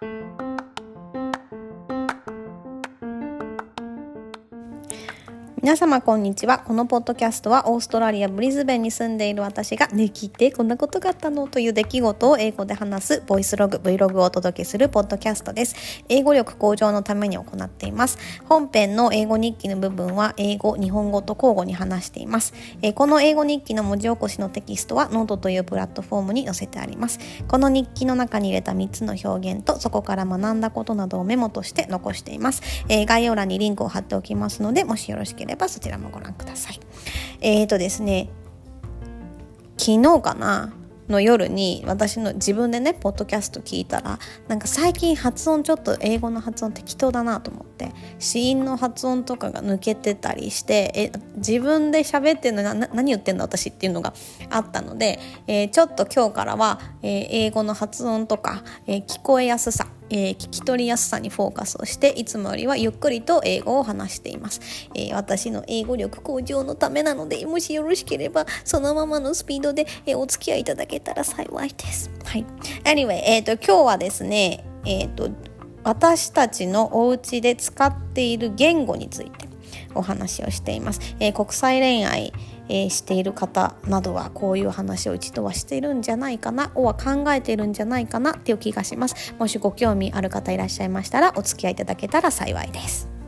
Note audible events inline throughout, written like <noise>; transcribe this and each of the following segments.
Thank you. 皆様こんにちは。このポッドキャストはオーストラリア・ブリズベンに住んでいる私がね聞いてこんなことがあったのという出来事を英語で話すボイスログ、Vlog をお届けするポッドキャストです。英語力向上のために行っています。本編の英語日記の部分は英語、日本語と交互に話しています。えこの英語日記の文字起こしのテキストはノートというプラットフォームに載せてあります。この日記の中に入れた3つの表現とそこから学んだことなどをメモとして残しています。え概要欄にリンクを貼っておきますので、もしよろしければそちらもご覧ください。えーとですね昨日かなの夜に私の自分でねポッドキャスト聞いたらなんか最近発音ちょっと英語の発音適当だなと思って子音の発音とかが抜けてたりしてえ自分で喋ってるのが何言ってんだ私っていうのがあったので、えー、ちょっと今日からは、えー、英語の発音とか、えー、聞こえやすさえー、聞き取りやすさにフォーカスをしていつもよりはゆっくりと英語を話しています、えー、私の英語力向上のためなのでもしよろしければそのままのスピードで、えー、お付き合いいただけたら幸いです。はい。Anyway、えーと、今日はですねえっ、ー、と私たちのお家で使っている言語について。お話をしています、え国際恋愛えー、している方などはこういう話を一度はしているんじゃないかなおは考えているんじゃないかなっていう気がします。もしご興味ある方いらっしゃいましたらお付き合いいただけたら幸いです。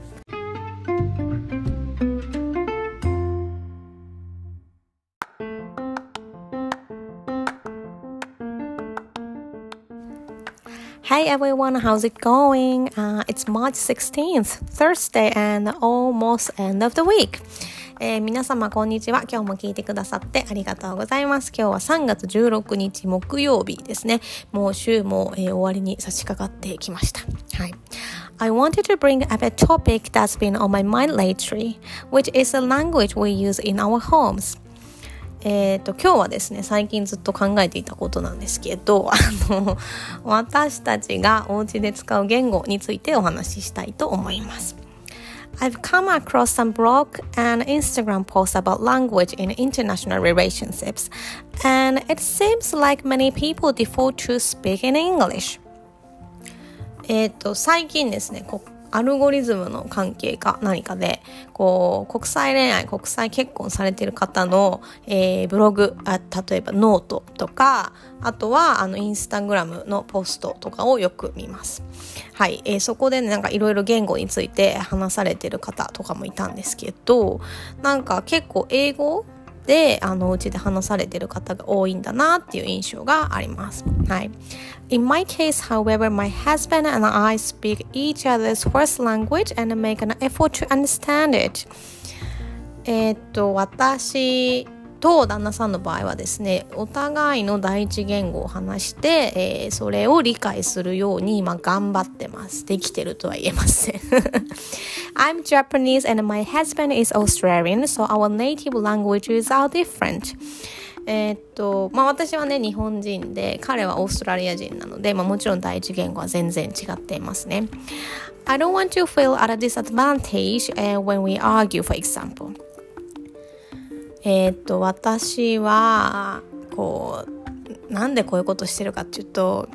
Hi everyone, how's it going? Uh, it's March 16th, Thursday, and almost end of the week. えー、皆様こんにちは。今日も聞いてくださってありがとうございます。今日は3月16日木曜日ですね。もう週も、えー、終わりに差し掛かってきました。はい。I wanted to bring up a topic that's been on my mind lately, which is the language we use in our homes. えっ、と、今日はですね、最近ずっと考えていたことなんですけど、あの、私たちがお家で使う言語についてお話ししたいと思います。I've come across some blog and Instagram posts about language in international relationships, and it seems like many people default to speak in English. えっと、最近ですね、アルゴリズムの関係か何かで、こう、国際恋愛、国際結婚されてる方の、えー、ブログあ、例えばノートとか、あとは、あの、インスタグラムのポストとかをよく見ます。はい、えー、そこでね、なんかいろいろ言語について話されてる方とかもいたんですけど、なんか結構英語で、あの、うちで話されてる方が多いんだなっていう印象があります。はい。In my case, however, my husband and I speak each other's first language and make an effort to understand it. えっと、私と旦那さんの場合はですねお互いの第一言語を話して、えー、それを理解するように、まあ、頑張ってますできてるとは言えません I'm Japanese and my husband is Australian so our native languages are different え、っとまあ私はね日本人で彼はオーストラリア人なので、まあ、もちろん第一言語は全然違っていますね I don't want to feel at a disadvantage、uh, when we argue for example えー、っと私はこうなんでこういうことしてるかっていうと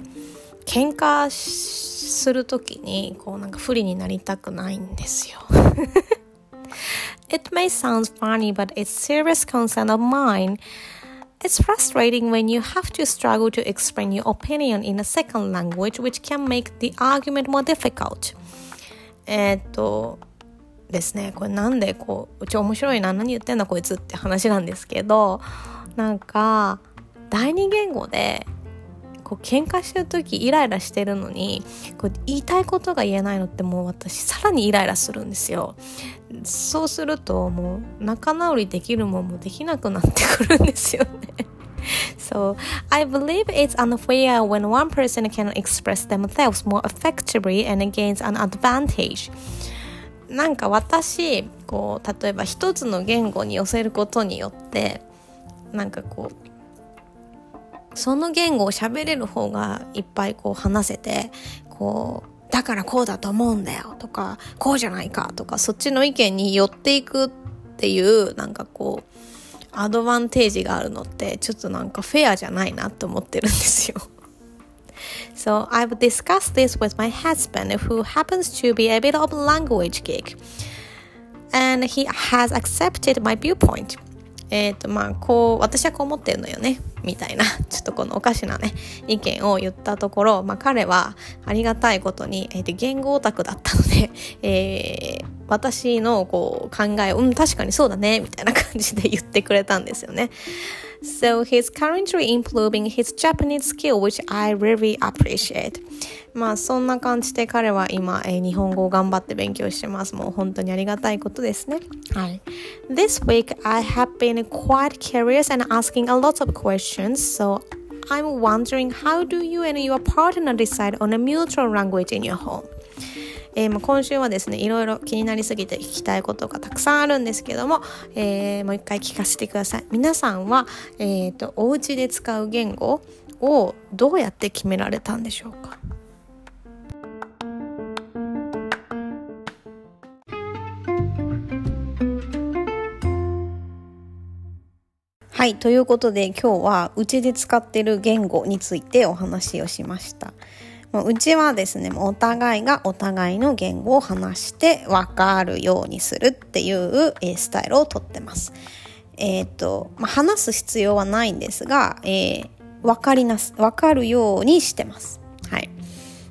喧嘩するときにこうなんか不利になりたくないんですよ。It may sound funny, but it's serious concern of mine. It's frustrating when you have to struggle to explain your opinion in a second language, which can make the argument more difficult. えっと、ですね。これなんでこううち面白いな何言ってんだこいつって話なんですけどなんか第二言語でこう喧嘩してる時イライラしてるのにこう言いたいことが言えないのってもう私さらにイライラするんですよ。そうするともう仲直りできるもんもできなくなってくるんですよね。<laughs> So, I believe it's unfair when one person can express themselves more effectively and gains an advantage. なんか私こう例えば一つの言語に寄せることによってなんかこうその言語を喋れる方がいっぱいこう話せてこうだからこうだと思うんだよとかこうじゃないかとかそっちの意見に寄っていくっていうなんかこうアドバンテージがあるのってちょっとなんかフェアじゃないなって思ってるんですよ。So I've discussed this with my husband, who happens to be a bit of a language geek. And he has accepted my viewpoint. えっ、とまあこう私はこう思ってるのよねみたいな <laughs> ちょっとこのおかしなね意見を言ったところ、まあ、彼はありがたいことに、えー、と言語オタクだったので、<laughs> えー、私のこう考えをうん確かにそうだねみたいな感じで言ってくれたんですよね。So he's currently improving his Japanese skill, which I really appreciate. まあそんな感じで彼は今、えー、日本語を頑張って勉強してます。もう本当にありがたいことですね。はい。This week I have been quite curious and asking a lot of questions, so I'm wondering how do you and your partner decide on a mutual language in your home? えー、今週はですねいろいろ気になりすぎて聞きたいことがたくさんあるんですけども、えー、もう一回聞かせてください皆さんは、えーと、お家で使う言語をどうやって決められたんでしょうか？はい。ということで今日はうちで使ってる言語についてお話をしました。うちはですね、お互いがお互いの言語を話して分かるようにするっていう、スタイルをとってます。えっ、ー、と、まあ、話す必要はないんですが、えー、分かりなす、分かるようにしてます。はい。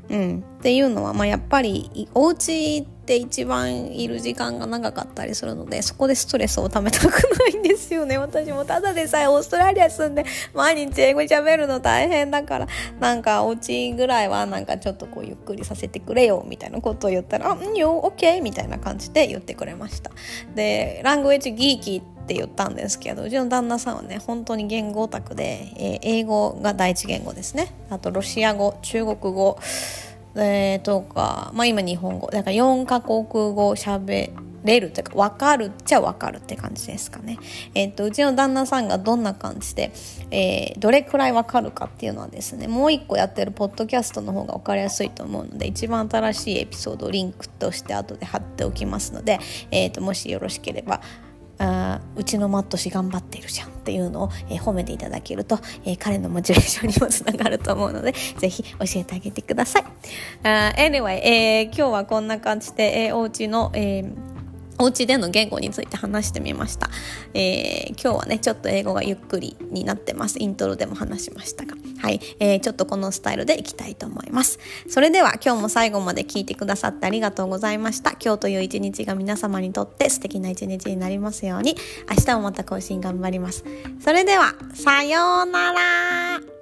うん。っていうのは、まあ、やっぱり、お家って一番いる時間が長かったりするのでそこでストレスをためたくないんですよね。<laughs> 私もただでさえオーストラリア住んで毎日英語喋るの大変だからなんかお家ぐらいはなんかちょっとこうゆっくりさせてくれよみたいなことを言ったら「あうんよ OK」みたいな感じで言ってくれました。でラングエッジギーキーって言ったんですけどうちの旦那さんはね本当に言語オタクで、えー、英語が第一言語ですね。あとロシア語中国語。えー、とか、まあ、今日本語だから4カ国語喋れるというか分かるっちゃ分かるって感じですかね。えっ、とうちの旦那さんがどんな感じで、えー、どれくらい分かるかっていうのはですねもう一個やってるポッドキャストの方が分かりやすいと思うので一番新しいエピソードをリンクとして後で貼っておきますので、えーともしよろしければあうちのマット氏頑張ってるじゃんっていうのを、えー、褒めていただけると、えー、彼のモチベーションにもつながると思うので <laughs> ぜひ教えてあげてください。Uh, anyway、えー、今日はこんな感じで、えー、お家の、えーお家での言語について話してみました、えー、今日はねちょっと英語がゆっくりになってます。イントロでも話しましたが。はい、えー、ちょっとこのスタイルでいきたいと思います。それでは今日も最後まで聞いてくださってありがとうございました。今日という一日が皆様にとって素敵な一日になりますように。明日もまた更新頑張ります。それではさようなら。